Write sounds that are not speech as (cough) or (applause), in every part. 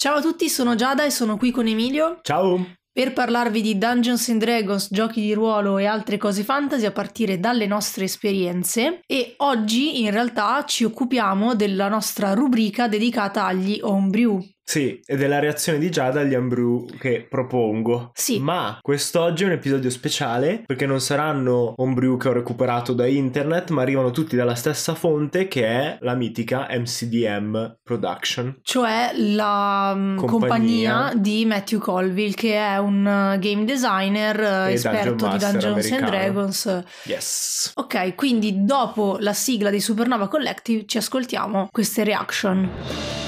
Ciao a tutti, sono Giada e sono qui con Emilio Ciao! per parlarvi di Dungeons and Dragons, giochi di ruolo e altre cose fantasy a partire dalle nostre esperienze e oggi in realtà ci occupiamo della nostra rubrica dedicata agli homebrew. Sì, e della reazione di Giada agli Ambrew che propongo. Sì. Ma quest'oggi è un episodio speciale perché non saranno Homebrew che ho recuperato da internet, ma arrivano tutti dalla stessa fonte che è la mitica MCDM Production. Cioè la mm, compagnia. Compagnia. di Matthew Colville che è un uh, game designer uh, E esperto Dungeon di Dungeons and. Dragons. Yes! Ok, quindi dopo la sigla di Supernova Collective ci ascoltiamo queste reaction.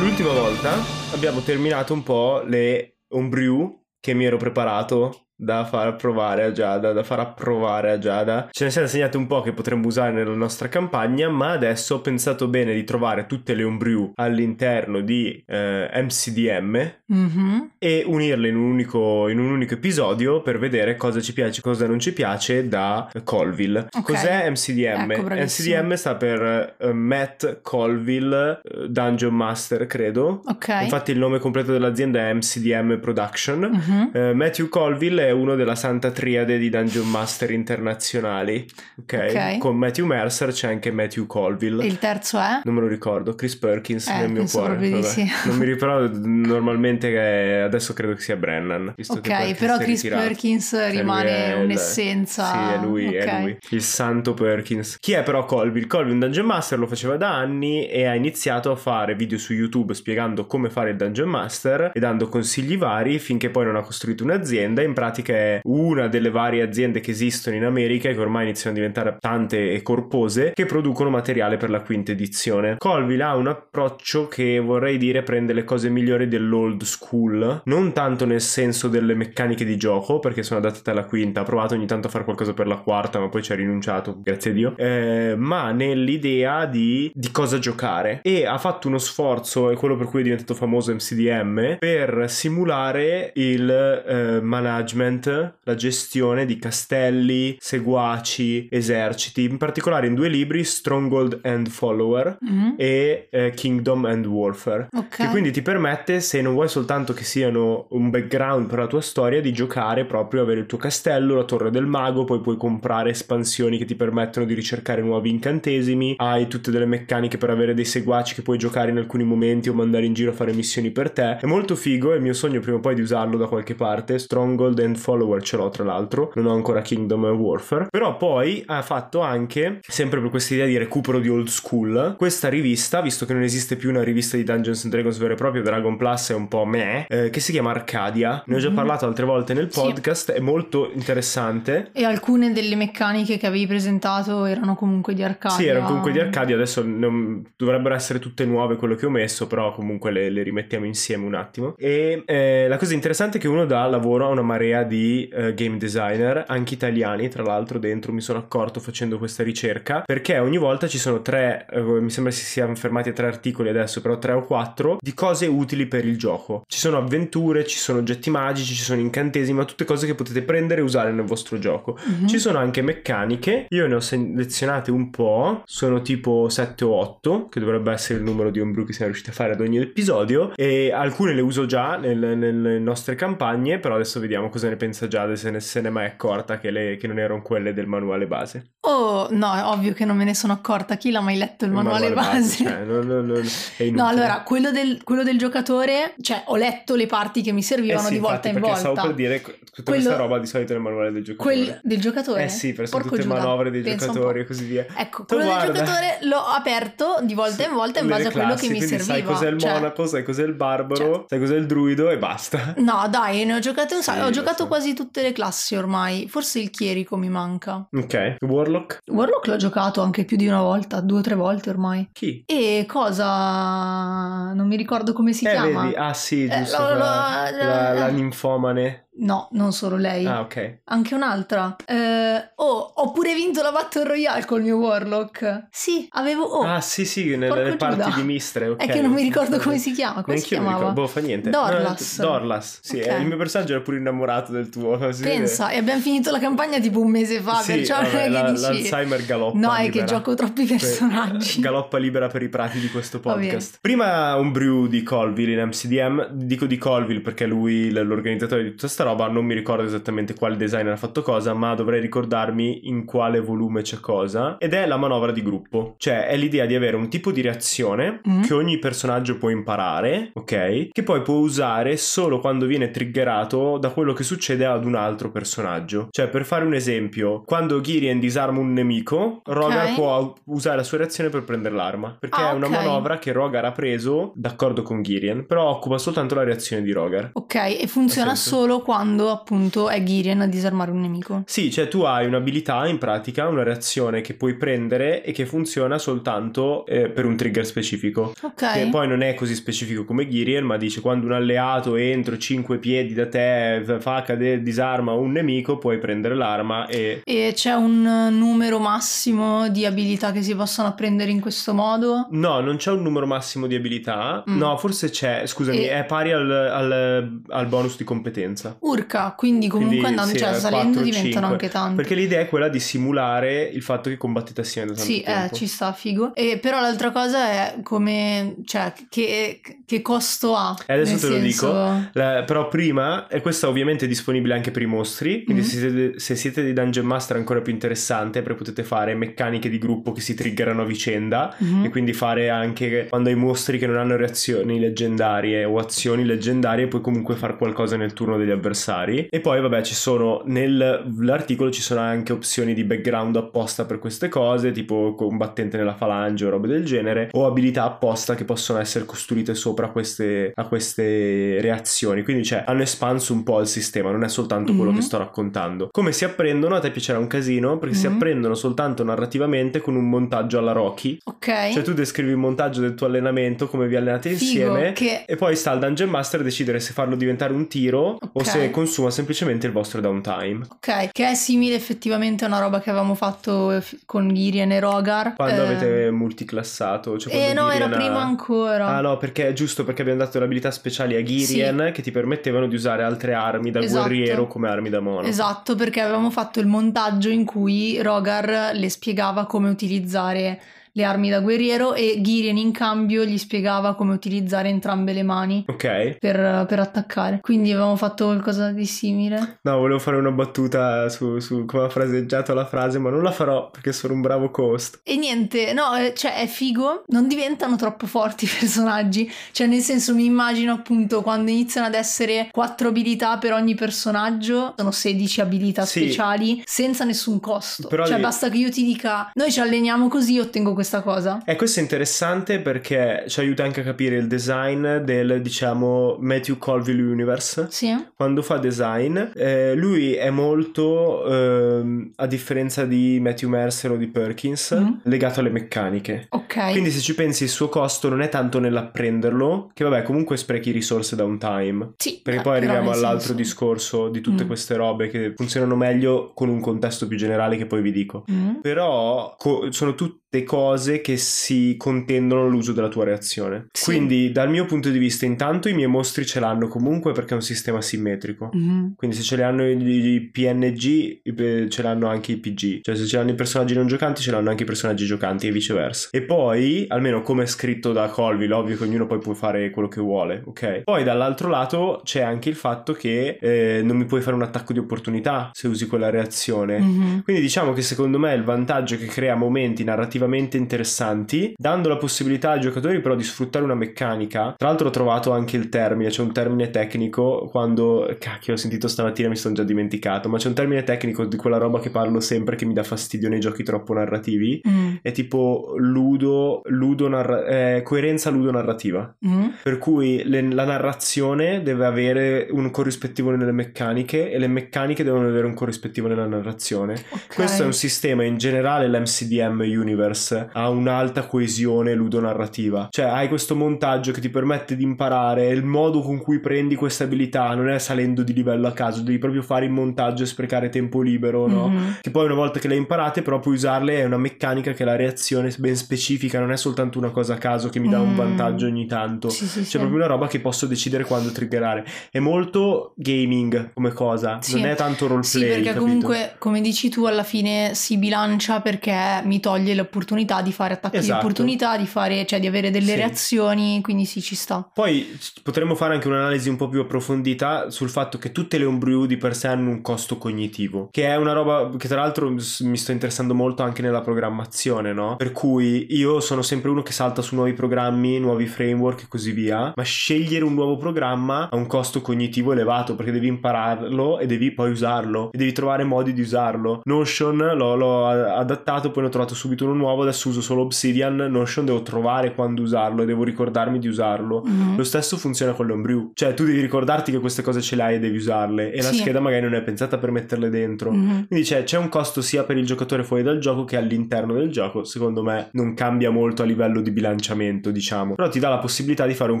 L'ultima volta abbiamo terminato un po' le homebrew che mi ero preparato da far provare a Giada, da far approvare a Giada. Ce ne siamo insegnate un po' che potremmo usare nella nostra campagna, ma adesso ho pensato bene di trovare tutte le homebrew all'interno di eh, MCDM Mhm. e unirle in un, unico, in un unico episodio per vedere cosa ci piace e cosa non ci piace da Colville. Ok. Cos'è MCDM? Ecco. MCDM sta per eh, Matt Colville eh, Dungeon Master, credo. Ok. Infatti il nome completo dell'azienda è MCDM Production. Mhm. Eh, Matthew Colville è uno della santa triade di Dungeon Master internazionali. Ok. Con Matthew Mercer c'è anche Matthew Colville. Il terzo è? Non me lo ricordo, Chris Perkins Eh, nel mio cuore. sì. Non mi (laughs) ricordo normalmente che adesso credo che sia Brennan. Ok, però è Chris ritirato. Perkins rimane è un'essenza. Sì, è lui, è Ok. lui. Il santo Perkins. Chi è però Colville? Colville un Dungeon Master lo faceva da anni e ha iniziato a fare video su YouTube spiegando come fare il Dungeon Master e dando consigli vari finché poi non ha costruito un'azienda. In pratica è una delle varie aziende che esistono in America e che ormai iniziano a diventare tante e corpose che producono materiale per la quinta edizione. Colville ha un approccio che vorrei dire prende le cose migliori dell'old school, non tanto nel senso delle meccaniche di gioco, perché sono adattate alla quinta, ha provato ogni tanto a fare qualcosa per la quarta, ma poi ci ha rinunciato, grazie a Dio, eh, ma nell'idea di, di cosa giocare. E ha fatto uno sforzo, è quello per cui è diventato famoso MCDM, per simulare il eh, management, la gestione di castelli, seguaci, eserciti, in particolare in due libri, Stronghold and Follower Mhm. e eh, Kingdom and Warfare. Ok. Che quindi ti permette, se non vuoi soltanto che siano un background per la tua storia, di giocare proprio, avere il tuo castello, la torre del mago, poi puoi comprare espansioni che ti permettono di ricercare nuovi incantesimi, hai tutte delle meccaniche per avere dei seguaci che puoi giocare in alcuni momenti o mandare in giro a fare missioni per te. È molto figo, è il mio sogno prima o poi di usarlo da qualche parte. Stronghold and Follower ce l'ho tra l'altro, non ho ancora Kingdom Warfare. Però poi ha fatto anche, sempre per questa idea di recupero di old school, questa rivista, visto che non esiste più una rivista di Dungeons and Dragons vero e proprio, Dragon Plus è un po' meh, eh, che si chiama Arcadia. Ne ho già Mhm. parlato altre volte nel Sì. podcast, è molto interessante. E alcune delle meccaniche che avevi presentato erano comunque di Arcadia. Sì, erano comunque di Arcadia, adesso non- dovrebbero essere tutte nuove quello che ho messo, però comunque le, le rimettiamo insieme un attimo. E eh, la cosa interessante è che uno dà lavoro a una marea di eh, game designer, anche italiani, tra l'altro dentro mi sono accorto facendo questa ricerca, perché ogni volta ci sono tre, eh, mi sembra si siano fermati a tre articoli adesso, però tre o quattro, di cose utili per il gioco. Ci sono avventure, ci sono oggetti magici, ci sono incantesimi, ma tutte cose che potete prendere e usare nel vostro gioco. Mhm. Ci sono anche meccaniche, io ne ho selezionate un po', sono tipo 7 o 8, che dovrebbe essere il numero di homebrew che siamo riusciti a fare ad ogni episodio, e alcune le uso già nel- nelle nostre campagne, però adesso vediamo cosa ne pensa Giada, se ne, se ne è mai accorta che, le- che non erano quelle del manuale base. Oh, no, è ovvio che non me ne sono accorta. Chi l'ha mai letto il manuale, base? cioè, non- non- non- è inutile. No, allora, quello del, quello del giocatore, cioè ho letto le parti che mi Eh servivano sì, di volta infatti, in volta. stavo per dire tutta Quello- questa roba di solito nel manuale del giocatore. Quel del giocatore? Eh sì, perché sono Porco tutte Giuda, manovre dei giocatori e così via. Ecco, quello del guarda. giocatore l'ho aperto di volta in volta in base a quello che mi serviva. Sai cos'è il cioè- monaco, sai cos'è il barbaro, Certo. sai cos'è il druido e basta. No, dai, ne ho giocate un sacco. Sì, ho giocato so. quasi tutte le classi ormai. Forse il chierico mi manca. Ok, Warlock Warlock? L'ho giocato anche più di una volta, due o tre volte ormai. Chi? E cosa... non mi ricordo come si eh, chiama. vedi, ah sì, Eh, giusto, lo- quella- lo- la, la ninfomane. No, non solo lei. Ah, ok. Anche un'altra. Eh, oh, ho pure vinto la Battle Royale col mio Warlock. Sì, avevo... Oh, Ah, sì, sì, nelle parti Giuda. di Mistre, ok. È che non mi ricordo come si chiama. Come si Neanch'io mi chiamava? boh, fa niente. Dorlas. Eh, Dorlas, sì, Ok. eh, il mio personaggio era pure innamorato del tuo. si Pensa, e abbiamo finito la campagna tipo un mese fa, vede. Sì, perciò vabbè, (laughs) la- che dici... l'Alzheimer galoppa No, è che libera. gioco troppi personaggi. (laughs) Galoppa libera per i prati di questo podcast. Prima un brew di Colville in MCDM. Dico di Colville perché lui, l'organizzatore di tutta sta roba, non mi ricordo esattamente quale designer ha fatto cosa, ma dovrei ricordarmi in quale volume c'è cosa. Ed è la manovra di gruppo. Cioè, è l'idea di avere un tipo di reazione Mm. che ogni personaggio può imparare, ok? Che poi può usare solo quando viene triggerato da quello che succede ad un altro personaggio. Cioè, per fare un esempio, quando Girien disarma un nemico, Rogar può usare la sua reazione per prendere l'arma. Perché Ah, è una ok. manovra che Rogar ha preso d'accordo con Girien, però occupa soltanto la reazione di Rogar. Ok, e funziona solo quando appunto è Girien a disarmare un nemico. Sì, cioè tu hai un'abilità in pratica, una reazione che puoi prendere e che funziona soltanto eh, per un trigger specifico. Ok. Che poi non è così specifico come Girien, ma dice quando un alleato entro 5 piedi da te fa cadere, disarma un nemico, puoi prendere l'arma e... E c'è un eh, numero massimo di abilità che si possono apprendere in questo modo? No, non c'è un numero massimo di abilità. Mm. No, forse c'è, scusami, E- è pari al, al- al bonus di competenza. Urca, quindi comunque Quindi, andando, sì, cioè è salendo 4, diventano 5. anche tanti. Perché l'idea è quella di simulare il fatto che combattete assieme Sì, eh, ci sta, figo. E però l'altra cosa è come, cioè, che, che costo ha? E adesso te lo senso- dico. La- però prima, e questa ovviamente è disponibile anche per i mostri, quindi Mhm. se, siete, se siete dei Dungeon Master è ancora più interessante perché potete fare meccaniche di gruppo che si triggerano a vicenda Mhm. e quindi fare anche quando hai mostri che non hanno reazioni leggendarie o azioni leggendarie puoi comunque fare qualcosa nel turno degli avversari e poi vabbè ci sono nell'articolo ci sono anche opzioni di background apposta per queste cose tipo combattente nella falange o robe del genere o abilità apposta che possono essere costruite sopra queste, a queste reazioni quindi cioè hanno espanso un po' il sistema non è soltanto quello Mhm. che sto raccontando come si apprendono a te piacerà un casino perché si Mhm. apprendono soltanto narrativamente con un montaggio alla Rocky Ok. cioè tu descrivi il montaggio del tuo allenamento, come vi allenate Figo, insieme che- e poi sta al Dungeon Master a decidere se farlo diventare un tiro o Ok. se consuma semplicemente il vostro downtime. Ok, che è simile effettivamente a una roba che avevamo fatto con Girien e Rogar. Quando Eh, avete multiclassato, cioè Eh no, era Girien ha- prima ancora. Ah no, perché è giusto perché abbiamo dato le abilità speciali a Girien che ti permettevano di usare altre armi da Esatto. guerriero come armi da mono. Esatto, perché avevamo fatto il montaggio in cui Rogar le spiegava come utilizzare le armi da guerriero e Girien in cambio gli spiegava come utilizzare entrambe le mani Ok. per, per attaccare. Quindi avevamo fatto qualcosa di simile. No, volevo fare una battuta su, su come ha fraseggiato la frase, ma non la farò perché sono un bravo host. E niente, no, eh, cioè è figo, non diventano troppo forti (laughs) i personaggi, cioè nel senso mi immagino appunto quando iniziano ad essere 4 abilità per ogni personaggio, sono 16 abilità Sì. speciali senza nessun costo, Però cioè devi- basta che io ti dica noi ci alleniamo così ottengo questa cosa. E questo è interessante perché ci aiuta anche a capire il design del, diciamo, Matthew Colville Universe. Sì? Quando fa design, eh, lui è molto, ehm, a differenza di Matthew Mercer o di Perkins, Mm. legato alle meccaniche. Ok. Quindi se ci pensi il suo costo non è tanto nell'apprenderlo, che vabbè comunque sprechi risorse downtime. sì, Perché eh, poi arriviamo all'altro senso- discorso di tutte Mm. queste robe che funzionano meglio con un contesto più generale che poi vi dico. Mm. Però co- sono tutte cose che si contendono l'uso della tua reazione. Sì. Quindi, dal mio punto di vista, intanto i miei mostri ce l'hanno comunque perché è un sistema simmetrico. Mhm. Quindi, se ce li hanno i PNG, ce l'hanno anche i PG. Cioè, se ce l'hanno i personaggi non giocanti, ce l'hanno anche i personaggi giocanti e viceversa. E poi, almeno come è scritto da Colville, ovvio che ognuno poi può fare quello che vuole, ok? Poi, dall'altro lato, c'è anche il fatto che eh, non mi puoi fare un attacco di opportunità se usi quella reazione. Mhm. Quindi diciamo che secondo me il vantaggio che crea momenti narrativamente narrativamente interessanti, dando la possibilità ai giocatori però di sfruttare una meccanica. Tra l'altro ho trovato anche il termine, c'è un termine tecnico quando cacchio ho sentito stamattina mi sono già dimenticato, ma c'è un termine tecnico di quella roba che parlo sempre che mi dà fastidio nei giochi troppo narrativi, mm. è tipo ludo, ludo narra- eh, coerenza ludo narrativa. Mm. Per cui le, la narrazione deve avere un corrispettivo nelle meccaniche e le meccaniche devono avere un corrispettivo nella narrazione. Okay. Questo è un sistema in generale l'MCDM Universe ha un'alta coesione ludonarrativa. Cioè hai questo montaggio che ti permette di imparare il modo con cui prendi queste abilità, non è salendo di livello a caso, devi proprio fare il montaggio e sprecare tempo libero, no? Mm-hmm. Che poi una volta che le hai imparate però puoi usarle è una meccanica che la reazione ben specifica, non è soltanto una cosa a caso che mi dà mm. un vantaggio ogni tanto. Sì, sì, C'è sì. proprio una roba che posso decidere quando triggerare. È molto gaming come cosa, non è tanto roleplay. Sì, perché capito? comunque, come dici tu, alla fine si bilancia perché mi toglie l'opportunità di fare attacchi esatto. di opportunità, di fare, cioè di avere delle reazioni, quindi sì, ci sta. Poi potremmo fare anche un'analisi un po' più approfondita sul fatto che tutte le homebrew di per sé hanno un costo cognitivo, che è una roba che tra l'altro mi sto interessando molto anche nella programmazione, no? Per cui io sono sempre uno che salta su nuovi programmi, nuovi framework e così via, ma scegliere un nuovo programma ha un costo cognitivo elevato perché devi impararlo e devi poi usarlo e devi trovare modi di usarlo. Notion l'ho, l'ho adattato, poi ne ho trovato subito uno nuovo, adesso uso solo Obsidian, Notion devo trovare quando usarlo e devo ricordarmi di usarlo. Mm-hmm. Lo stesso funziona con l'Homebrew, cioè tu devi ricordarti che queste cose ce le hai e devi usarle e sì. la scheda magari non è pensata per metterle dentro. Mm-hmm. Quindi c'è, c'è un costo sia per il giocatore fuori dal gioco che all'interno del gioco, secondo me non cambia molto a livello di bilanciamento, diciamo, però ti dà la possibilità di fare un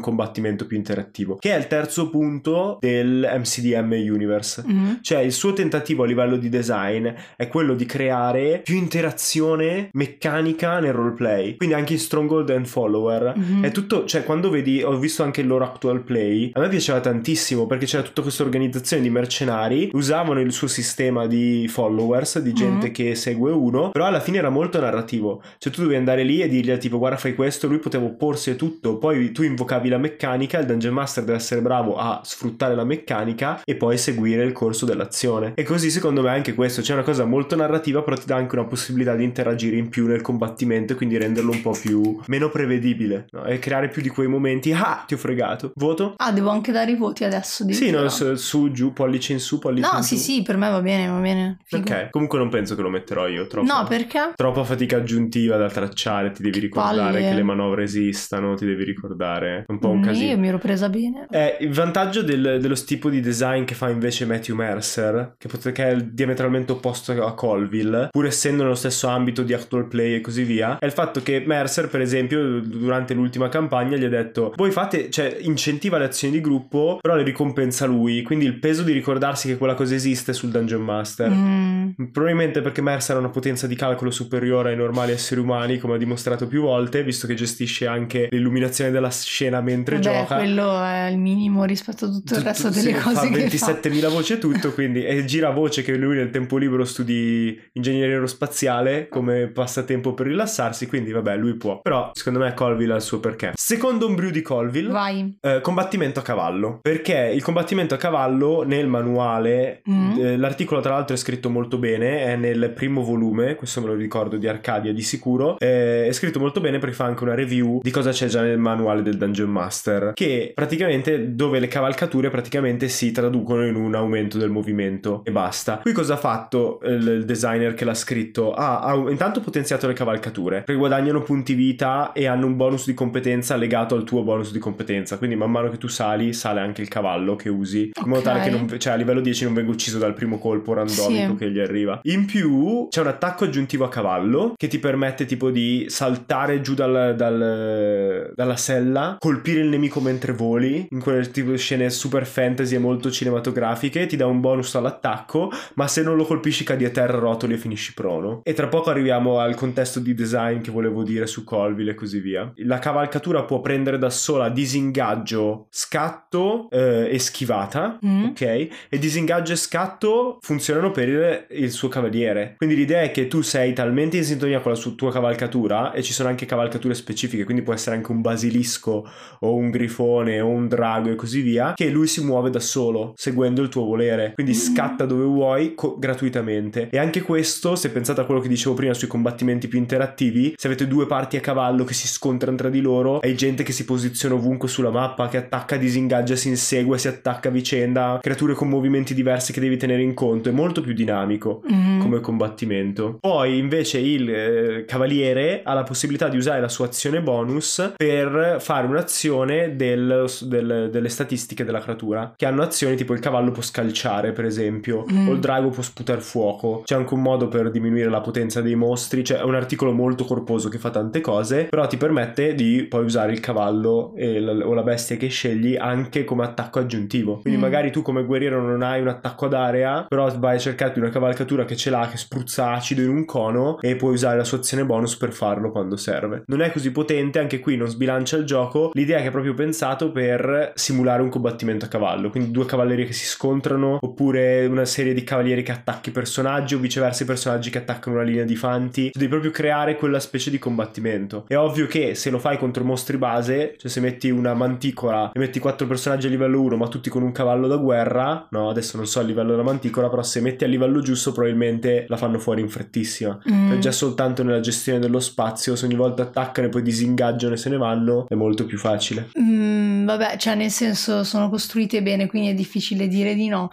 combattimento più interattivo, che è il terzo punto del MCDM Universe. Mm-hmm. Cioè il suo tentativo a livello di design è quello di creare più interazione meccanica nel roleplay. Quindi anche in Stronghold and Follower mm-hmm. è tutto, cioè quando vedi, ho visto anche il loro actual play, a me piaceva tantissimo perché c'era tutta questa organizzazione di mercenari, usavano il suo sistema di followers, di gente mm-hmm. che segue uno, però alla fine era molto narrativo. Cioè tu dovevi andare lì e dirgli tipo guarda fai questo, lui poteva opporsi a tutto, poi tu invocavi la meccanica, il Dungeon Master deve essere bravo a sfruttare la meccanica e poi seguire il corso dell'azione. E così secondo me anche questo, c'è una cosa molto narrativa però ti dà anche una possibilità di interagire in più nel combattimento e quindi renderlo un po' più meno prevedibile no? e creare più di quei momenti ah ti ho fregato voto ah devo anche dare i voti adesso sì no, su, su, giù pollice in su pollice no in sì su. sì per me va bene va bene Figo. ok comunque non penso che lo metterò io troppo no perché troppa fatica aggiuntiva da tracciare ti devi ricordare Palle. che le manovre esistano ti devi ricordare un po' un mm, casino io mi ero presa bene eh, il vantaggio del, dello tipo di design che fa invece Matthew Mercer che, pot- che è diametralmente opposto a Colville pur essendo nello stesso ambito di actual play e così via è il fatto che Mercer per esempio durante l'ultima campagna gli ha detto voi fate cioè incentiva le azioni di gruppo però le ricompensa lui quindi il peso di ricordarsi che quella cosa esiste sul Dungeon Master. Mm. probabilmente perché Mercer ha una potenza di calcolo superiore ai normali esseri umani come ha dimostrato più volte visto che gestisce anche l'illuminazione della scena mentre Beh, gioca. quello è il minimo rispetto a tutto il resto delle sì, cose fa 27.000 voci e tutto quindi e gira voce che lui nel tempo libero studi ingegneria aerospaziale come passatempo per rilassarsi quindi vabbè lui può. Però secondo me Colville ha il suo perché. Secondo un brew di Colville vai. eh, combattimento a cavallo. Perché il combattimento a cavallo nel manuale mm. eh, l'articolo tra l'altro è scritto molto bene è nel primo volume questo me lo ricordo di Arcadia di sicuro eh, è scritto molto bene perché fa anche una review di cosa c'è già nel manuale del Dungeon Master che praticamente dove le cavalcature praticamente si traducono in un aumento del movimento e basta. Qui cosa ha fatto il, il designer che l'ha scritto? Ah, ha intanto potenziato le cavalcature guadagnano punti vita e hanno un bonus di competenza legato al tuo bonus di competenza quindi man mano che tu sali sale anche il cavallo che usi okay. in modo tale che non, cioè, a livello 10 non venga ucciso dal primo colpo randomico sì. che gli arriva in più c'è un attacco aggiuntivo a cavallo che ti permette tipo di saltare giù dal, dal, dalla sella colpire il nemico mentre voli in quelle tipo scene super fantasy e molto cinematografiche ti dà un bonus all'attacco ma se non lo colpisci cadi a terra rotoli e finisci prono e tra poco arriviamo al contesto di design che volevo dire su Colville e così via. La cavalcatura può prendere da sola disingaggio scatto eh, e schivata mm. ok? E disingaggio e scatto funzionano per il, il suo cavaliere. Quindi l'idea è che tu sei talmente in sintonia con la sua, tua cavalcatura e ci sono anche cavalcature specifiche quindi può essere anche un basilisco o un grifone o un drago e così via che lui si muove da solo seguendo il tuo volere. Quindi mm. scatta dove vuoi co- gratuitamente. E anche questo se pensate a quello che dicevo prima sui combattimenti momenti più interattivi, se avete due parti a cavallo che si scontrano tra di loro, hai gente che si posiziona ovunque sulla mappa, che attacca, disingaggia, si insegue, si attacca a vicenda, creature con movimenti diversi che devi tenere in conto, è molto più dinamico mm-hmm. come combattimento. Poi invece il eh, cavaliere ha la possibilità di usare la sua azione bonus per fare un'azione del, del, delle statistiche della creatura, che hanno azioni tipo il cavallo può scalciare per esempio, mm. o il drago può sputare fuoco, c'è anche un modo per diminuire la potenza dei mostri, cioè è un articolo molto corposo che fa tante cose, però ti permette di poi usare il cavallo la, o la bestia che scegli anche come attacco aggiuntivo. Quindi mm. magari tu come guerriero non hai un attacco ad area, però vai a cercarti una cavalcatura che ce l'ha, che spruzza acido in un cono e puoi usare la sua azione bonus per farlo quando serve. Non è così potente, anche qui non sbilancia il gioco. L'idea è che è proprio pensato per simulare un combattimento a cavallo, quindi due cavallerie che si scontrano, oppure una serie di cavalieri che attacchi personaggi, o viceversa i personaggi che attaccano una linea di fanti. Devi proprio creare quella specie di combattimento. È ovvio che se lo fai contro mostri base, cioè se metti una manticola e metti quattro personaggi a livello 1, ma tutti con un cavallo da guerra, no, adesso non so a livello della manticola, però se metti a livello giusto probabilmente la fanno fuori in frettissima. Mm. già soltanto nella gestione dello spazio, se ogni volta attaccano e poi disingaggiano e se ne vanno, è molto più facile. Mm, vabbè, cioè nel senso sono costruite bene, quindi è difficile dire di no.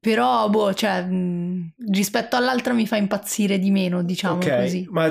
Però, boh, cioè, rispetto all'altra mi fa impazzire di meno, diciamo okay, così. Ma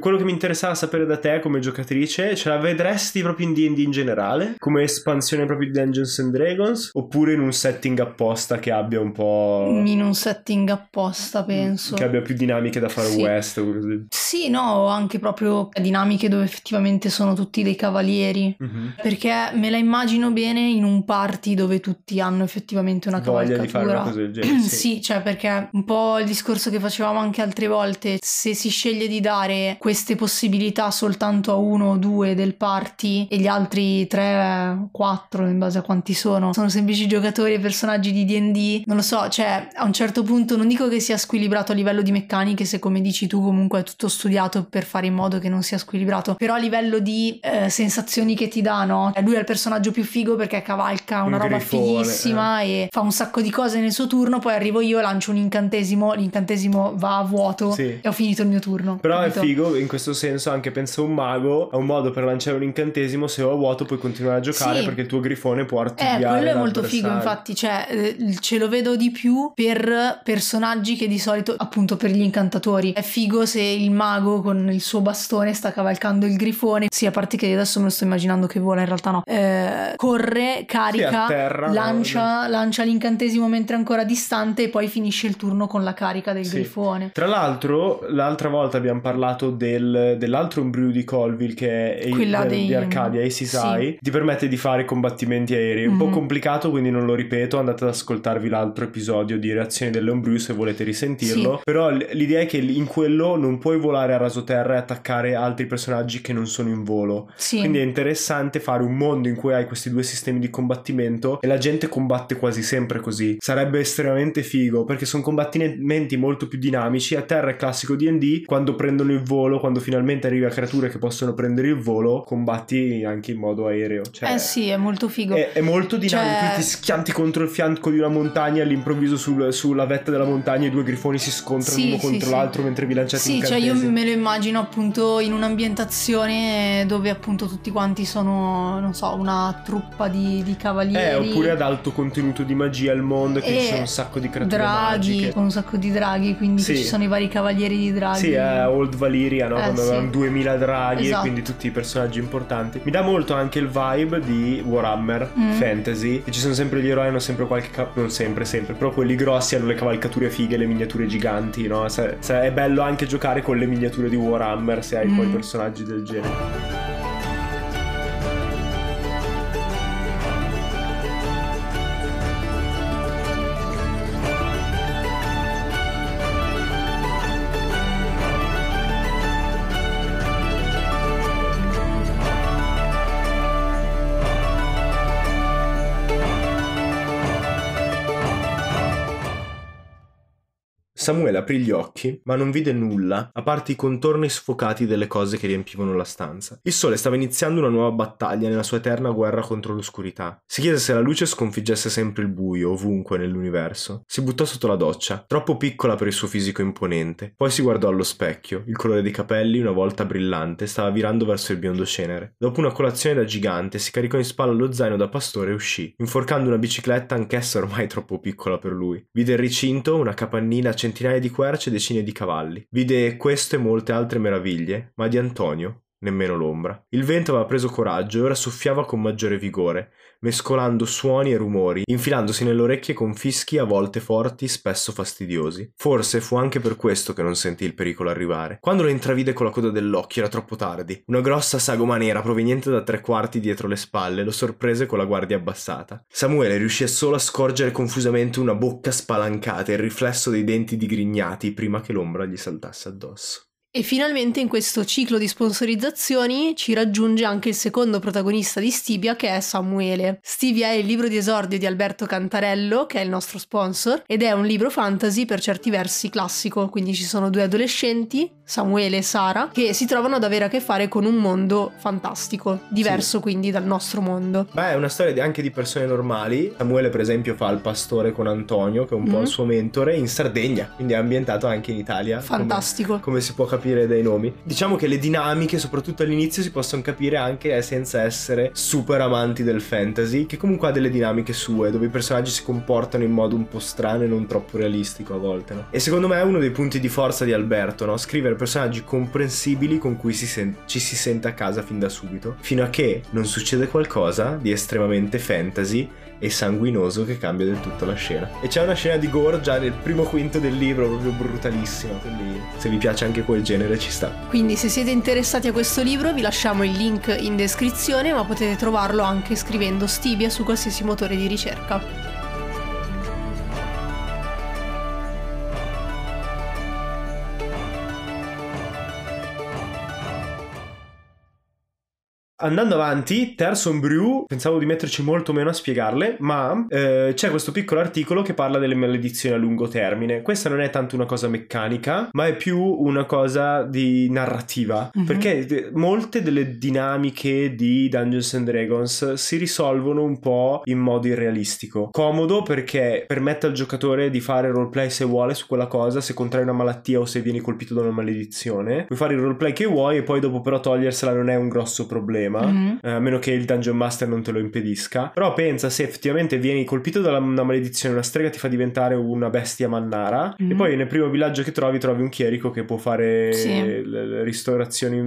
quello che mi interessava sapere da te come giocatrice, ce la vedresti proprio in D&D in generale? Come espansione proprio di Dungeons and Dragons? Oppure in un setting apposta che abbia un po'... In un setting apposta, penso. Che abbia più dinamiche da fare sì. West? Così. Sì, no, anche proprio dinamiche dove effettivamente sono tutti dei cavalieri. Mm-hmm. Perché me la immagino bene in un party dove tutti hanno effettivamente una cavalcatura fare una cosa del genere. Sì. sì, cioè perché un po' il discorso che facevamo anche altre volte, se si sceglie di dare queste possibilità soltanto a uno o due del party e gli altri tre, quattro, in base a quanti sono, sono semplici giocatori e personaggi di D&D, non lo so, cioè a un certo punto non dico che sia squilibrato a livello di meccaniche, se come dici tu comunque è tutto studiato per fare in modo che non sia squilibrato, però a livello di eh, sensazioni che ti dà, no? Lui è il personaggio più figo perché cavalca una un roba grifone, fighissima eh. e fa un sacco di cose cose nel suo turno, poi arrivo io, lancio un incantesimo, l'incantesimo va a vuoto sì. e ho finito il mio turno. Però capito? è figo, in questo senso anche penso un mago ha un modo per lanciare un incantesimo, se ho a vuoto puoi continuare a giocare sì. perché il tuo grifone può artigliare Eh, quello è molto figo, infatti, cioè eh, ce lo vedo di più per personaggi che di solito, appunto per gli incantatori, è figo se il mago con il suo bastone sta cavalcando il grifone, sì, a parte che adesso me lo sto immaginando che vola, in realtà no, eh, corre, carica, sì, terra, lancia, no? lancia l'incantesimo mentre è ancora distante e poi finisce il turno con la carica del sì. grifone. Tra l'altro, l'altra volta abbiamo parlato del, dell'altro ombrew di Colville che è Quella il, dei... di Arcadia, ACSI, sì. ti permette di fare combattimenti aerei. È un mm-hmm. po' mhm. complicato, quindi non lo ripeto, andate ad ascoltarvi l'altro episodio di reazioni delle ombrew se volete risentirlo. Sì. Però l'idea è che in quello non puoi volare a rasoterra e attaccare altri personaggi che non sono in volo. Sì. Quindi è interessante fare un mondo in cui hai questi due sistemi di combattimento e la gente combatte quasi sempre così sarebbe estremamente figo perché sono combattimenti molto più dinamici. A terra è classico DD, quando prendono il volo, quando finalmente arrivi a creature che possono prendere il volo, combatti anche in modo aereo. Cioè, eh sì, è molto figo. È, è molto dinamico, cioè... ti schianti contro il fianco di una montagna, all'improvviso sul, sulla vetta della montagna i due grifoni si scontrano sì, uno sì, contro sì. l'altro mentre vi lanciate sì, Sì, cioè io me lo immagino appunto in un'ambientazione dove appunto tutti quanti sono, non so, una truppa di, di cavalieri. Eh, oppure ad alto contenuto di magia il mondo mondo che ci sono un sacco di creature draghi, magiche. con un sacco di draghi, quindi sì. ci sono i vari cavalieri di draghi. Sì, è Old Valyria, no? Eh, Quando sì. avevano 2000 draghi esatto. e quindi tutti i personaggi importanti. Mi dà molto anche il vibe di Warhammer mm. Fantasy. E ci sono sempre gli eroi, hanno sempre qualche... Ca- non sempre, sempre, però quelli grossi hanno le cavalcature fighe, le miniature giganti, no? Se, se è bello anche giocare con le miniature di Warhammer se hai mm. poi personaggi del genere. Samuele aprì gli occhi, ma non vide nulla, a parte i contorni sfocati delle cose che riempivano la stanza. Il sole stava iniziando una nuova battaglia nella sua eterna guerra contro l'oscurità. Si chiese se la luce sconfiggesse sempre il buio, ovunque nell'universo. Si buttò sotto la doccia, troppo piccola per il suo fisico imponente. Poi si guardò allo specchio. Il colore dei capelli, una volta brillante, stava virando verso il biondo cenere. Dopo una colazione da gigante, si caricò in spalla lo zaino da pastore e uscì, inforcando una bicicletta anch'essa ormai troppo piccola per lui. Vide il ricinto, una capannina a di querce e decine di cavalli. Vide questo e molte altre meraviglie, ma di Antonio nemmeno l'ombra. Il vento aveva preso coraggio e ora soffiava con maggiore vigore, mescolando suoni e rumori, infilandosi nelle orecchie con fischi a volte forti, spesso fastidiosi. Forse fu anche per questo che non sentì il pericolo arrivare. Quando lo intravide con la coda dell'occhio era troppo tardi. Una grossa sagoma nera proveniente da tre quarti dietro le spalle lo sorprese con la guardia abbassata. Samuele riuscì solo a scorgere confusamente una bocca spalancata e il riflesso dei denti digrignati prima che l'ombra gli saltasse addosso. E finalmente in questo ciclo di sponsorizzazioni ci raggiunge anche il secondo protagonista di Stibia che è Samuele. Stibia è il libro di esordio di Alberto Cantarello, che è il nostro sponsor, ed è un libro fantasy per certi versi classico, quindi ci sono due adolescenti, Samuele e Sara, che si trovano ad avere a che fare con un mondo fantastico, diverso sì. quindi dal nostro mondo. Beh, è una storia anche di persone normali. Samuele per esempio fa il pastore con Antonio, che è un mm. po' il suo mentore, in Sardegna, quindi è ambientato anche in Italia. Fantastico. come, come si può capire capire dai nomi. Diciamo che le dinamiche, soprattutto all'inizio, si possono capire anche senza essere super amanti del fantasy, che comunque ha delle dinamiche sue, dove i personaggi si comportano in modo un po' strano e non troppo realistico a volte, no? E secondo me è uno dei punti di forza di Alberto, no? Scrivere personaggi comprensibili con cui si sen- ci si sente a casa fin da subito, fino a che non succede qualcosa di estremamente fantasy e sanguinoso che cambia del tutto la scena. E c'è una scena di gore già nel primo quinto del libro, proprio brutalissima, quindi se vi piace anche quel genere ci sta. Quindi se siete interessati a questo libro vi lasciamo il link in descrizione, ma potete trovarlo anche scrivendo Stibia su qualsiasi motore di ricerca. Andando avanti, Terson Brew, pensavo di metterci molto meno a spiegarle, ma eh, c'è questo piccolo articolo che parla delle maledizioni a lungo termine. Questa non è tanto una cosa meccanica, ma è più una cosa di narrativa, mm-hmm. perché molte delle dinamiche di Dungeons and Dragons si risolvono un po' in modo irrealistico. Comodo perché permette al giocatore di fare roleplay se vuole su quella cosa, se contrai una malattia o se vieni colpito da una maledizione. Puoi fare il roleplay che vuoi e poi dopo però togliersela non è un grosso problema problema, mm-hmm. a meno che il Dungeon Master non te lo impedisca. Però pensa se effettivamente vieni colpito da una maledizione, una strega ti fa diventare una bestia mannara, mm-hmm. e poi nel primo villaggio che trovi trovi un chierico che può fare sì. ristorazioni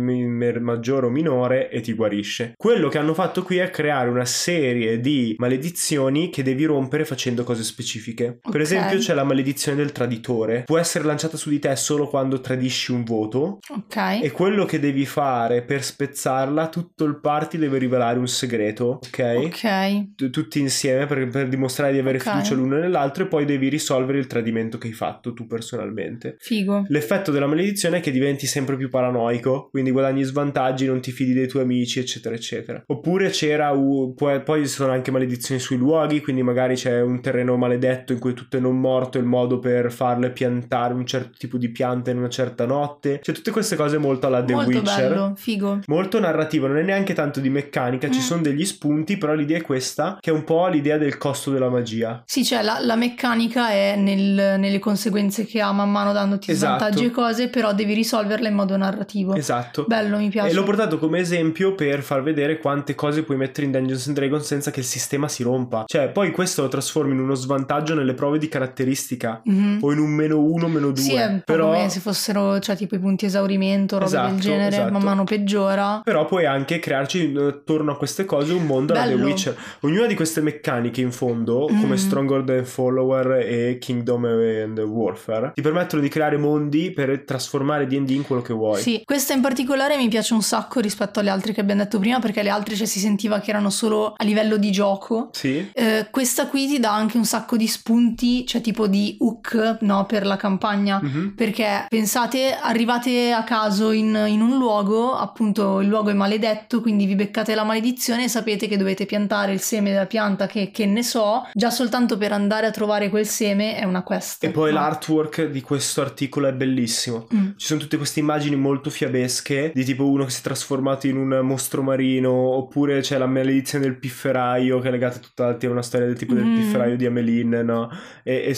maggiore o minore e ti guarisce. Quello che hanno fatto qui è creare una serie di maledizioni che devi rompere facendo cose specifiche. Okay. Per esempio c'è la maledizione del traditore, può essere lanciata su di te solo quando tradisci un voto. Ok. E quello che devi fare per spezzarla tutto il party deve rivelare un segreto, ok? Ok. T- tutti insieme per, per, dimostrare di avere okay. fiducia l'uno nell'altro e poi devi risolvere il tradimento che hai fatto tu personalmente. Figo. L'effetto della maledizione è che diventi sempre più paranoico, quindi guadagni svantaggi, non ti fidi dei tuoi amici, eccetera, eccetera. Oppure c'era, uh, poi, poi ci sono anche maledizioni sui luoghi, quindi magari c'è un terreno maledetto in cui tutto è non morto, il modo per farle piantare un certo tipo di pianta in una certa notte. Cioè tutte queste cose molto alla The molto Witcher. Bello, figo. Molto narrativo, non è neanche neanche tanto di meccanica, mm. ci sono degli spunti, però l'idea è questa, che è un po' l'idea del costo della magia. Sì, cioè la, la meccanica è nel, nelle conseguenze che ha man mano dandoti esatto. svantaggi e cose, però devi risolverla in modo narrativo. Esatto. Bello, mi piace. E l'ho portato come esempio per far vedere quante cose puoi mettere in Dungeons and Dragons senza che il sistema si rompa. Cioè, poi questo lo trasformi in uno svantaggio nelle prove di caratteristica mm-hmm. o in un meno uno, meno due. Sì, è però... come se fossero, cioè, tipo i punti esaurimento, roba esatto, del genere, esatto. man mano peggiora. Però puoi anche crearci attorno a queste cose un mondo alla The Witcher. Ognuna di queste meccaniche in fondo, mm. come Stronger Than Follower e Kingdom and Warfare, ti permettono di creare mondi per trasformare D&D in quello che vuoi. Sì, questa in particolare mi piace un sacco rispetto alle altre che abbiamo detto prima, perché le altre cioè, si sentiva che erano solo a livello di gioco. Sì. Eh, questa qui ti dà anche un sacco di spunti, cioè tipo di hook, no, per la campagna. Mm-hmm. Perché pensate, arrivate a caso in, in un luogo, appunto il luogo è maledetto, quindi vi beccate la maledizione e sapete che dovete piantare il seme della pianta che, che ne so, già soltanto per andare a trovare quel seme è una quest. E poi No. l'artwork di questo articolo è bellissimo. Mm. Ci sono tutte queste immagini molto fiabesche di tipo uno che si è trasformato in un mostro marino oppure c'è la maledizione del pifferaio che è legata tutta a una storia del tipo del Mm. pifferaio di Ameline, no? E, e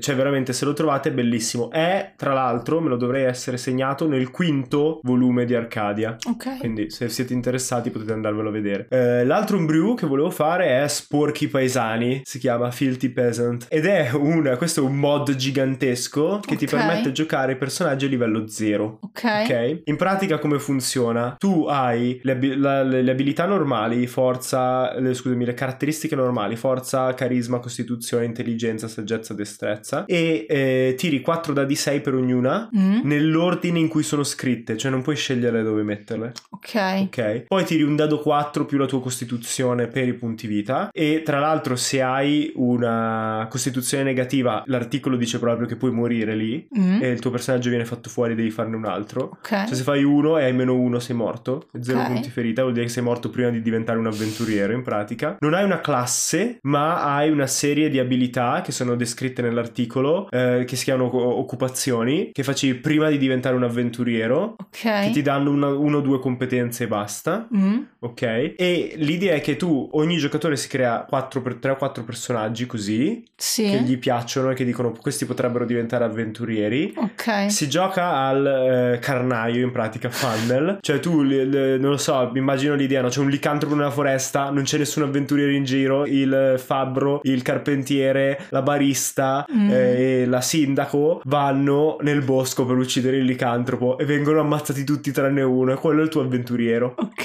cioè veramente se lo trovate è bellissimo. È tra l'altro, me lo dovrei essere segnato nel quinto volume di Arcadia. Ok. Quindi se siete interessati potete andarvelo a vedere. Eh, l'altro brew che volevo fare è Sporchi Paesani, si chiama Filthy Peasant ed è un, questo è un mod gigantesco che ti Ok. permette di giocare i personaggi a livello 0. Ok. Ok? In pratica come funziona? Tu hai le, abi- la- le abilità normali, forza, le- scusami, le caratteristiche normali, forza, carisma, costituzione, intelligenza, saggezza, destrezza e eh, tiri 4 dadi 6 per ognuna Mm, nell'ordine in cui sono scritte, cioè non puoi scegliere dove metterle. ok. Ok. Poi tiri un dado 4 più la tua costituzione per i punti vita. E tra l'altro, se hai una costituzione negativa, l'articolo dice proprio che puoi morire lì. Mm, E il tuo personaggio viene fatto fuori, devi farne un altro. ok. Cioè, se fai uno e hai meno uno, sei morto. Zero Ok. punti ferita, vuol dire che sei morto prima di diventare un avventuriero, in pratica. Non hai una classe, ma hai una serie di abilità che sono descritte nell'articolo, eh, che si chiamano occupazioni, che facevi prima di diventare un avventuriero. Che Ok. ti danno una- uno o due competenze e basta. Mm, Ok? E l'idea è che tu, ogni giocatore si crea 4 per 3 o 4 personaggi così, sì. che gli piacciono e che dicono questi potrebbero diventare avventurieri. Ok. Si gioca al eh, carnaio, in pratica, funnel. Cioè tu, li- li- non lo so, mi immagino l'idea, no? C'è un licantropo nella foresta, non c'è nessun avventuriero in giro, il fabbro, il carpentiere, la barista Mm. eh, e la sindaco vanno nel bosco per uccidere il licantropo e vengono ammazzati tutti tranne uno e quello è il tuo avventuriero. Ok.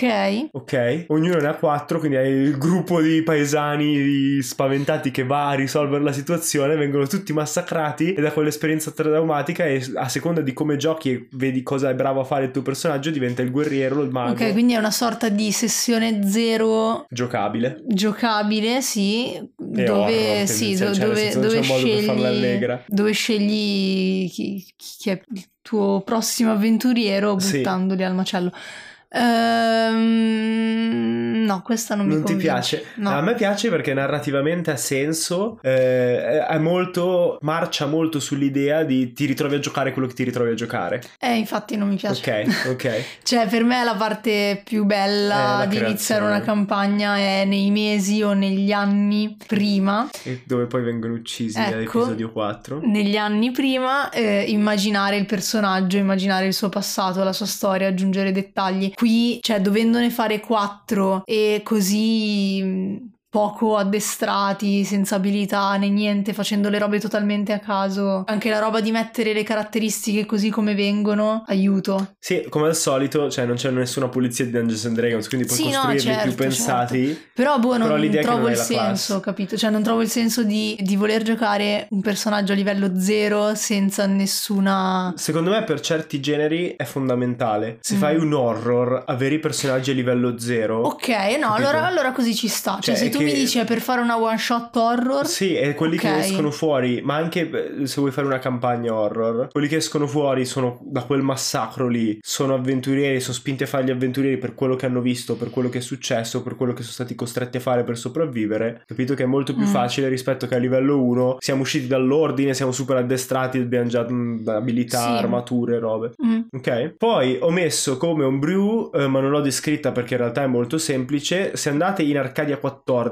Ok, ognuno ne ha quattro, quindi hai il gruppo di paesani spaventati che va a risolvere la situazione, vengono tutti massacrati e da quell'esperienza traumatica e a seconda di come giochi e vedi cosa è bravo a fare il tuo personaggio diventa il guerriero, il mago, Ok, quindi è una sorta di sessione zero giocabile. giocabile, sì, E dove, horror, sì, do- dove, dove scegli, allegra. dove scegli chi, chi è il tuo prossimo avventuriero Sì. buttandoli al macello. Ehm, no, questa non, mi Non ti piace? No. A me piace perché narrativamente ha senso, eh, è molto, marcia molto sull'idea di ti ritrovi a giocare quello che ti ritrovi a giocare. Eh, infatti non mi piace. Ok, ok. (laughs) Cioè, per me la parte più bella la di iniziare una campagna è nei mesi o negli anni prima. E dove poi vengono uccisi Ecco. all'episodio 4. negli anni prima eh, immaginare il personaggio, immaginare il suo passato, la sua storia, aggiungere dettagli. Qui, cioè, dovendone fare quattro e così mh, poco addestrati, senza abilità né niente, facendo le robe totalmente a caso. Anche la roba di mettere le caratteristiche così come vengono, aiuto. Sì, come al solito, cioè non c'è nessuna pulizia di Dungeons and Dragons, quindi puoi Sì, no, costruirli certo, più pensati. Però boh, non Però che trovo non il senso, classe. capito? Cioè non trovo il senso di, di voler giocare un personaggio a livello zero senza nessuna... Secondo me per certi generi è fondamentale. Se Mm. fai un horror, avere i personaggi a livello zero... Ok, no, allora, allora così ci sta. Cioè, Cioè, se è tu che- mi dici è per fare una one shot horror, Sì, e quelli che Ok. escono fuori, ma anche eh, se vuoi fare una campagna horror, quelli che escono fuori sono da quel massacro lì, sono avventurieri, sono spinti a fare gli avventurieri per quello che hanno visto, per quello che è successo, per quello che sono stati costretti a fare per sopravvivere. Capito che è molto più Mm. facile rispetto che a livello 1 siamo usciti dall'ordine, siamo super addestrati, abbiamo già mm, abilità, Sì. armature, robe. Mm, Ok, poi ho messo come un brew, eh, ma non l'ho descritta perché in realtà è molto semplice. Se andate in Arcadia 14,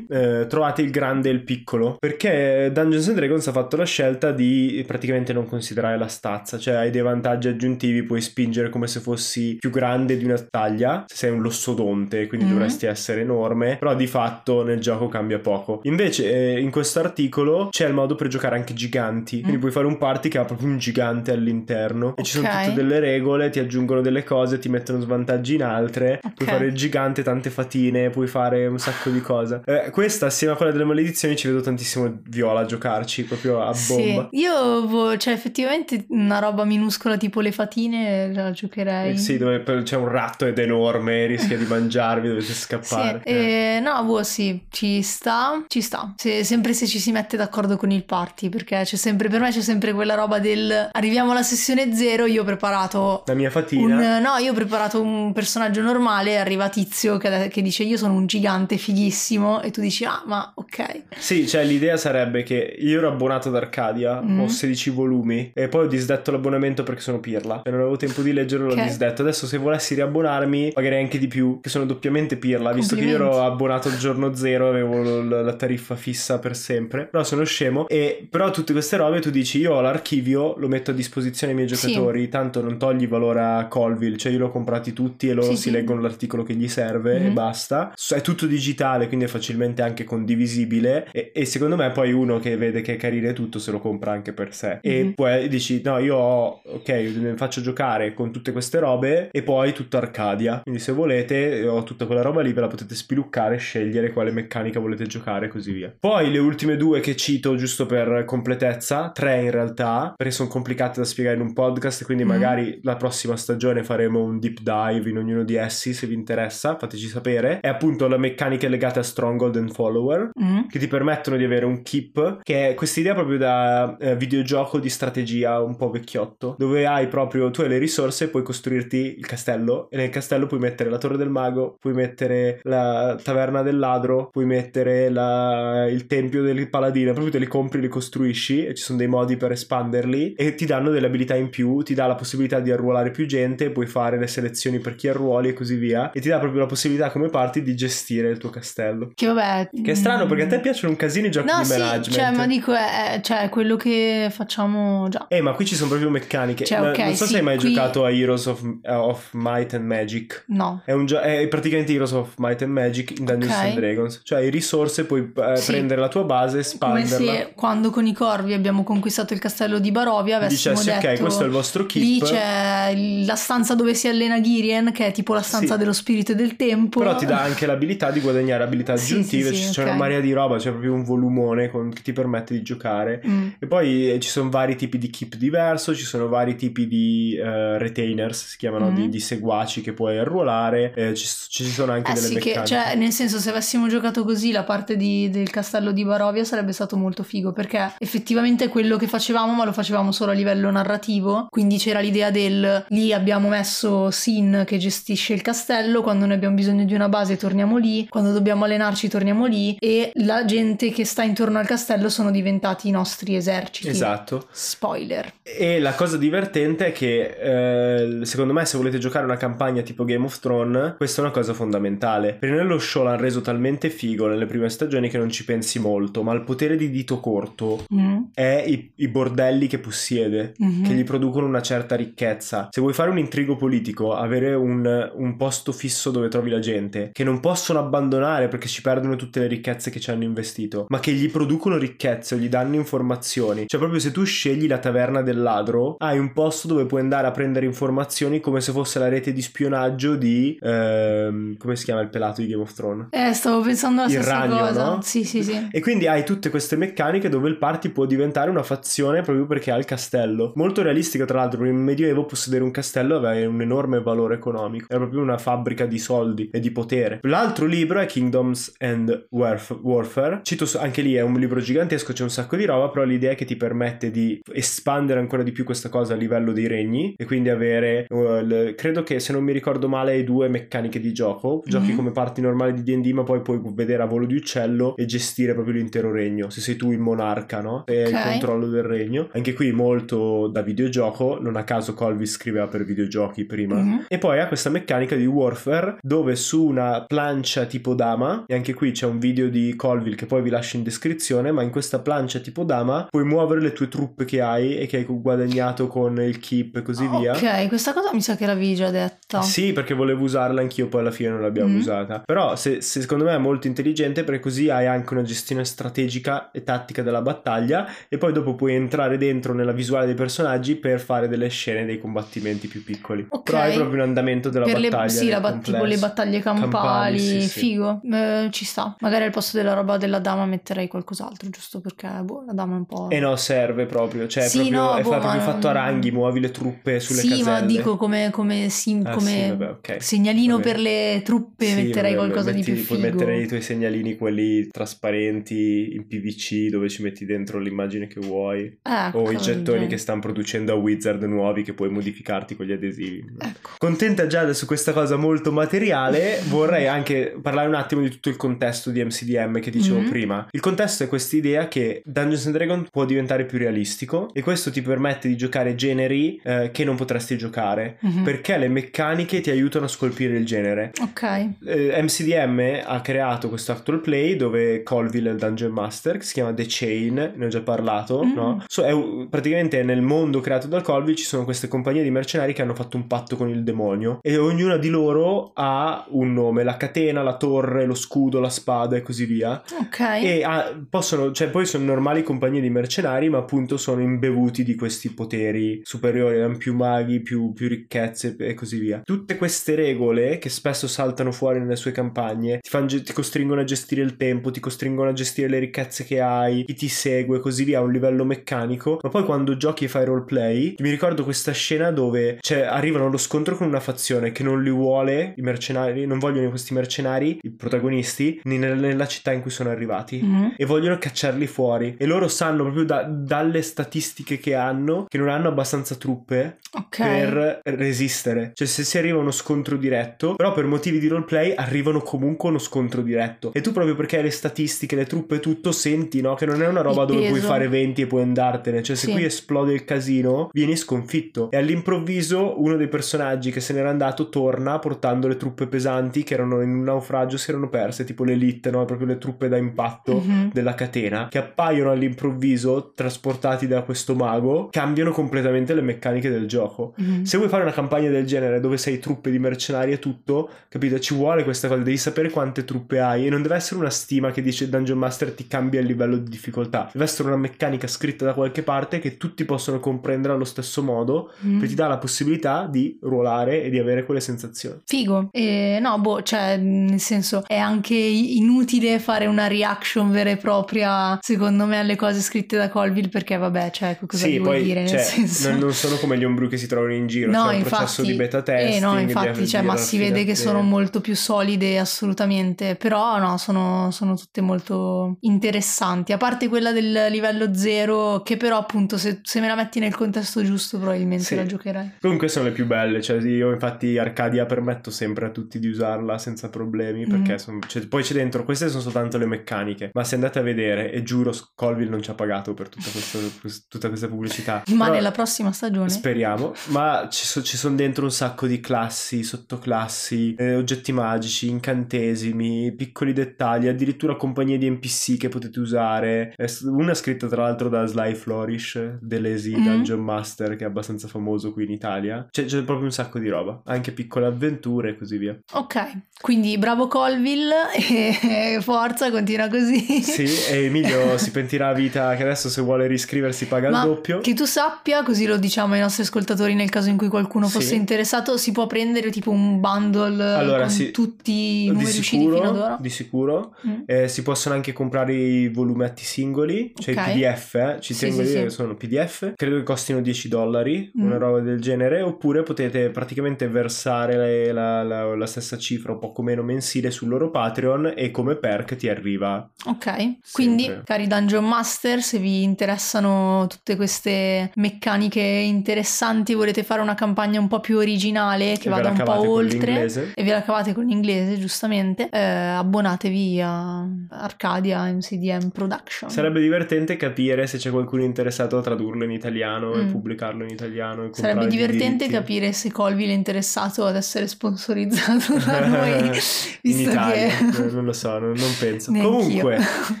eh, trovate il grande e il piccolo. Perché Dungeons and Dragons ha fatto la scelta di praticamente non considerare la stazza, cioè hai dei vantaggi aggiuntivi, puoi spingere come se fossi più grande di una taglia, se sei un lossodonte, quindi Mhm. dovresti essere enorme, però di fatto nel gioco cambia poco. Invece, eh, in questo articolo c'è il modo per giocare anche giganti, quindi Mm. puoi fare un party che ha proprio un gigante all'interno e ci sono tutte delle regole, ti aggiungono delle cose, ti mettono svantaggi in altre, Ok. puoi fare il gigante, tante fatine, puoi fare un sacco di cose. Cosa. Eh, questa assieme a quella delle maledizioni ci vedo tantissimo Viola a giocarci proprio a bomba. Sì, io boh, cioè effettivamente una roba minuscola tipo le fatine la giocherei. Eh, sì, dove c'è un ratto ed è enorme, rischia di mangiarvi, dovete scappare. Sì, eh, no, boh, sì, ci sta, ci sta. Se, sempre se ci si mette d'accordo con il party, perché c'è sempre, per me c'è sempre quella roba del arriviamo alla sessione zero, io ho preparato... La mia fatina. Un, no, io ho preparato un personaggio normale, arriva Tizio che, che dice io sono un gigante fighissimo e tu dici ah ma ok. Sì, cioè l'idea sarebbe che io ero abbonato ad Arcadia, mm. ho 16 volumi e poi ho disdetto l'abbonamento perché sono pirla e non avevo tempo di leggerlo, l'ho okay. disdetto. Adesso se volessi riabbonarmi pagherei anche di più, che sono doppiamente pirla, visto che io ero abbonato al giorno zero, avevo la tariffa fissa per sempre. Però sono scemo e però tutte queste robe tu dici io ho l'archivio, lo metto a disposizione ai miei giocatori, sì. tanto non togli valore a Colville, cioè io li ho comprati tutti e loro sì, si sì. leggono l'articolo che gli serve mm-hmm. e basta. È tutto digitale, quindi è facilmente anche condivisibile e, e, secondo me poi uno che vede che è carino e tutto se lo compra anche per sé. Mm-hmm. E poi dici no, io ho, ok, mi faccio giocare con tutte queste robe e poi tutto Arcadia. Quindi se volete ho tutta quella roba lì, ve la potete spiluccare, scegliere quale meccanica volete giocare e così via. Poi le ultime due che cito giusto per completezza, tre in realtà, perché sono complicate da spiegare in un podcast, quindi mm-hmm. magari la prossima stagione faremo un deep dive in ognuno di essi se vi interessa, fateci sapere. È appunto la meccanica legata a Stronghold and Follower, mm-hmm. che ti permettono di avere un keep, che è questa idea proprio da eh, videogioco di strategia un po' vecchiotto, dove hai proprio, tu hai le risorse puoi costruirti il castello e nel castello puoi mettere la torre del mago, puoi mettere la taverna del ladro, puoi mettere la, il tempio del paladino, proprio te li compri, li costruisci e ci sono dei modi per espanderli e ti danno delle abilità in più, ti dà la possibilità di arruolare più gente, puoi fare le selezioni per chi arruoli e così via e ti dà proprio la possibilità come parti di gestire il tuo castello. Che vabbè... Che è strano perché a te piacciono un casino i giochi no, di sì, management. Cioè, ma dico, è, cioè, quello che facciamo già. Eh, ma qui ci sono proprio meccaniche. Cioè, okay, non so sì, se hai mai qui... giocato a Heroes of, uh, of, Might and Magic. No. È, un gio- è praticamente Heroes of Might and Magic in Dungeons okay. and Dragons. Cioè, hai risorse, puoi eh, sì. prendere la tua base, espanderla. Come se quando con i corvi abbiamo conquistato il castello di Barovia avessimo Dicessi, detto... ok, questo è il vostro keep. Lì c'è la stanza dove si allena Girien, che è tipo la stanza sì. dello spirito e del tempo. Però ti dà anche l'abilità di guadagnare abilità (laughs) aggiuntive. Sì, c'è okay. una marea di roba, c'è proprio un volumone con... che ti permette di giocare. Mm. E poi eh, ci sono vari tipi di keep diverso, ci sono vari tipi di uh, retainers, si chiamano, mm. di, di, seguaci che puoi arruolare. Eh, ci, ci, sono anche eh delle sì, meccaniche. Che, cioè, nel senso, se avessimo giocato così la parte di, del castello di Barovia sarebbe stato molto figo, perché effettivamente quello che facevamo, ma lo facevamo solo a livello narrativo. Quindi c'era l'idea del lì abbiamo messo Sin che gestisce il castello, quando noi abbiamo bisogno di una base torniamo lì, quando dobbiamo allenarci torniamo lì e la gente che sta intorno al castello sono diventati i nostri eserciti. Esatto. Spoiler. E la cosa divertente è che eh, secondo me se volete giocare una campagna tipo Game of Thrones, questa è una cosa fondamentale. Perché nello show l'hanno reso talmente figo nelle prime stagioni che non ci pensi molto, ma il potere di dito corto mm. è i, i, bordelli che possiede, mm-hmm. che gli producono una certa ricchezza. Se vuoi fare un intrigo politico, avere un, un posto fisso dove trovi la gente, che non possono abbandonare perché ci perdono tutte le ricchezze che ci hanno investito, ma che gli producono ricchezze o gli danno informazioni. Cioè proprio se tu scegli la taverna del ladro, hai un posto dove puoi andare a prendere informazioni come se fosse la rete di spionaggio di... Ehm, come si chiama il pelato di Game of Thrones? Eh, stavo pensando alla il stessa ragno, cosa. No? Sì, sì, sì. E quindi hai tutte queste meccaniche dove il party può diventare una fazione proprio perché ha il castello. Molto realistica, tra l'altro, nel Medioevo possedere un castello aveva un enorme valore economico. Era proprio una fabbrica di soldi e di potere. L'altro libro è Kingdoms and Warf- Warfare. Cito anche lì, è un libro gigantesco, c'è un sacco di roba, però l'idea è che ti permette di espandere ancora di più questa cosa a livello dei regni e quindi avere, uh, le, credo che se non mi ricordo male, due meccaniche di gioco. Giochi mm-hmm. come parti normali di D&D, ma poi puoi vedere a volo di uccello e gestire proprio l'intero regno. Se sei tu il monarca, no? E okay. il controllo del regno. Anche qui molto da videogioco, non a caso Colby scriveva per videogiochi prima. Mm-hmm. E poi ha questa meccanica di warfare dove su una plancia tipo dama, e anche qui c'è un video di Colville che poi vi lascio in descrizione, ma in questa plancia tipo dama puoi muovere le tue truppe che hai e che hai guadagnato con il keep e così via. Ok, questa cosa mi sa che l'avevi già detta. Sì, perché volevo usarla anch'io, poi alla fine non l'abbiamo mm. usata. Però se, se secondo me è molto intelligente perché così hai anche una gestione strategica e tattica della battaglia e poi dopo puoi entrare dentro nella visuale dei personaggi per fare delle scene dei combattimenti più piccoli. Ok. Però hai proprio un andamento della per battaglia. Le, sì, la bat- tipo le battaglie campali, campali sì, figo. Sì. Eh, ci sta. Magari al posto della roba della dama metterei qualcos'altro, giusto perché boh, la dama è un po'. E no, serve proprio. Cioè, Sì, proprio, no, è boh, proprio fatto a ranghi, muovi le truppe sulle sì, caselle. ma dico come, come, sim- Ah, come sì, vabbè, ok. segnalino Va bene. per le truppe Sì, metterei vabbè, qualcosa metti- di più Puoi figo. mettere i tuoi segnalini, quelli trasparenti in PVC, dove ci metti dentro l'immagine che vuoi. Eh, O i gettoni che stanno producendo a Wizard nuovi che puoi modificarti con gli adesivi. Ecco. Contenta già su questa cosa molto materiale, vorrei anche parlare un attimo di tutto il contesto di MCDM che dicevo Mhm. prima. Il contesto è questa idea che Dungeons and Dragons può diventare più realistico e questo ti permette di giocare generi eh, che non potresti giocare Mhm. perché le meccaniche ti aiutano a scolpire il genere. Ok. Eh, MCDM ha creato questo actual play dove Colville è il Dungeon Master che si chiama The Chain, ne ho già parlato, Mm. no? So, è praticamente nel mondo creato da Colville ci sono queste compagnie di mercenari che hanno fatto un patto con il demonio e ognuna di loro ha un nome, la catena, la torre, lo scudo, la spada e così via. Ok. E ha- possono, cioè poi sono normali compagnie di mercenari, ma appunto sono imbevuti di questi poteri superiori, hanno più maghi, più, più ricchezze e così via. Tutte queste regole che spesso saltano fuori nelle sue campagne ti, fan ge- ti costringono a gestire il tempo, ti costringono a gestire le ricchezze che hai, chi ti segue e così via a un livello meccanico. Ma poi quando giochi e fai roleplay, mi ricordo questa scena dove cioè, arrivano allo scontro con una fazione che non li vuole, i mercenari, non vogliono questi mercenari, i protagonisti, nel- nella città in cui sono arrivati. Mhm. e vogliono cacciarli fuori. E loro sanno proprio da- dalle statistiche che hanno che non hanno abbastanza truppe Ok. per resistere. Cioè se si arriva a uno scontro diretto però per motivi di roleplay arrivano comunque a uno scontro diretto. E tu proprio perché hai le statistiche le truppe tutto senti no che non è una roba Il dove puoi fare 20 e puoi andartene. Cioè se Sì. qui esplode il casino vieni sconfitto. E all'improvviso uno dei personaggi che se n'era andato torna portando le truppe pesanti che erano in un naufragio si erano perse tipo l'elite no proprio le truppe da impatto Mhm. della catena che appaiono all'improvviso trasportati da questo mago cambiano completamente le meccaniche del gioco Mhm. se vuoi fare una campagna del genere dove sei truppe di mercenari e tutto capito ci vuole questa cosa devi sapere quante truppe hai e non deve essere una stima che dice Dungeon Master ti cambia il livello di difficoltà deve essere una meccanica scritta da qualche parte che tutti possono comprendere allo stesso modo Mhm. che ti dà la possibilità di ruolare e di avere quelle sensazioni Figo. E no, boh, cioè, nel senso, è anche inutile fare una reaction vera e propria, secondo me, alle cose scritte da Colville, perché vabbè, cioè, cosa sì, poi dire? Cioè, senso... non, sono come gli ombrù che si trovano in giro, No, c'è un infatti, processo di beta eh, testing. no, infatti, cioè, ma si vede che sono molto più solide assolutamente, però no, sono, sono tutte molto interessanti, a parte quella del livello zero, che però appunto se, se me la metti nel contesto giusto probabilmente Sì. la giocherai. Comunque sono le più belle, cioè io infatti Arcadia permetto sempre a tutti di usarla senza problemi perché Mhm. son- cioè, poi c'è dentro, queste sono soltanto le meccaniche, ma se andate a vedere, e giuro Colville non ci ha pagato per tutta questa, quest- tutta questa pubblicità. Ma Però nella prossima stagione? Speriamo, ma ci, so- ci sono dentro un sacco di classi, sottoclassi, eh, oggetti magici, incantesimi, piccoli dettagli, addirittura compagnie di NPC che potete usare. Una scritta tra l'altro da Sly Flourish, dell'Esi Mhm. Dungeon Master, che è abbastanza famoso qui in Italia. C'è, c'è proprio un sacco di roba, anche piccole avventure e così via. Ok, quindi bravo Colville (laughs) e forza, continua così. Sì, e Emilio (laughs) si pentirà a vita che adesso se vuole riscriversi paga Ma il doppio. che tu sappia, così lo diciamo ai nostri ascoltatori nel caso in cui qualcuno Sì. fosse interessato, si può prendere tipo un bundle Allora, con sì, tutti i Di numeri usciti fino ad sicuro, ora. di sicuro. Mm. Eh, si possono anche comprare i volumetti singoli, cioè Ok. i PDF, eh, ci Sì, tengo a dire che sono PDF, credo che costino 10 dollari, Mm. una roba del genere, oppure potete praticamente versare le- la, la- la stessa cifra, un poco meno mensile sul loro Patreon e come perk ti arriva. Ok, quindi cari Dungeon Master, se vi interessano tutte queste meccaniche interessanti, volete fare una campagna un po' più originale che E vada un po' oltre e ve la cavate con l'inglese, giustamente, eh, abbonatevi a Arcadia MCDM Production. Sarebbe divertente capire se c'è qualcuno interessato a tradurlo in italiano e Mm. pubblicarlo in italiano. E Sarebbe divertente capire se Colville è interessato ad essere sponsorizzato da noi, (laughs) visto che... Eh, (laughs) non lo so, non, non penso. Comunque, (laughs)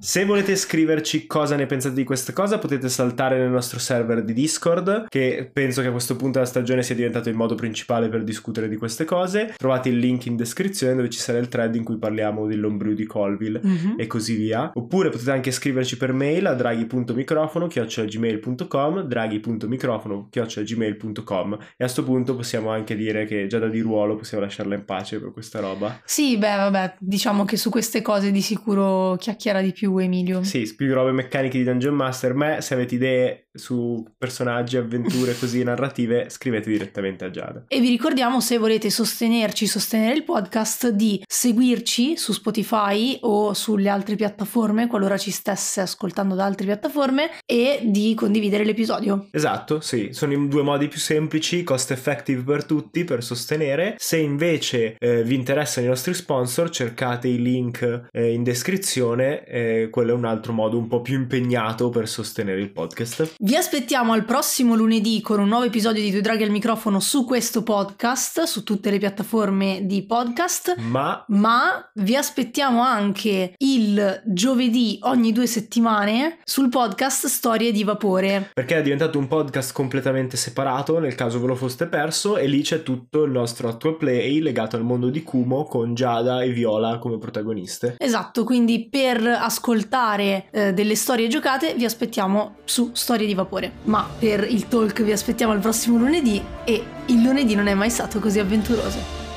se volete scriverci cosa ne pensate di questa cosa, potete saltare nel nostro server di Discord, che penso che a questo punto della stagione sia diventato il modo principale per discutere di queste cose. Trovate il link in descrizione dove ci sarà il thread in cui parliamo dell'ombrù di Colville Mhm. e così via. Oppure potete anche scriverci per mail a draghi.microfono chiocciolagmail.com draghi.microfono chiocciolagmail.com e a sto punto possiamo anche dire che già da di ruolo possiamo lasciarla in pace per questa roba. Sì, beh, vabbè, diciamo diciamo che su queste cose di sicuro chiacchiera di più Emilio. Sì, più robe meccaniche di Dungeon Master. Me, se avete idee su personaggi, avventure così narrative, scrivete direttamente a Giada. E vi ricordiamo se volete sostenerci, sostenere il podcast, di seguirci su Spotify o sulle altre piattaforme, qualora ci stesse ascoltando da altre piattaforme, e di condividere l'episodio. Esatto, sì, sono i due modi più semplici, cost effective per tutti, per sostenere. Se invece eh, vi interessano i nostri sponsor, cercate i link eh, in descrizione, eh, quello è un altro modo un po' più impegnato per sostenere il podcast. Vi aspettiamo al prossimo lunedì con un nuovo episodio di Due Draghi al microfono su questo podcast, su tutte le piattaforme di podcast. Ma, Ma vi aspettiamo anche il giovedì ogni due settimane sul podcast Storie di Vapore. perché è diventato un podcast completamente separato, nel caso ve lo foste perso, e lì c'è tutto il nostro attual play legato al mondo di Kumo con Giada e Viola come protagoniste. Esatto, quindi per ascoltare eh, delle storie giocate vi aspettiamo su Storie di Vapore. Ma per il talk vi aspettiamo il prossimo lunedì e il lunedì non è mai stato così avventuroso.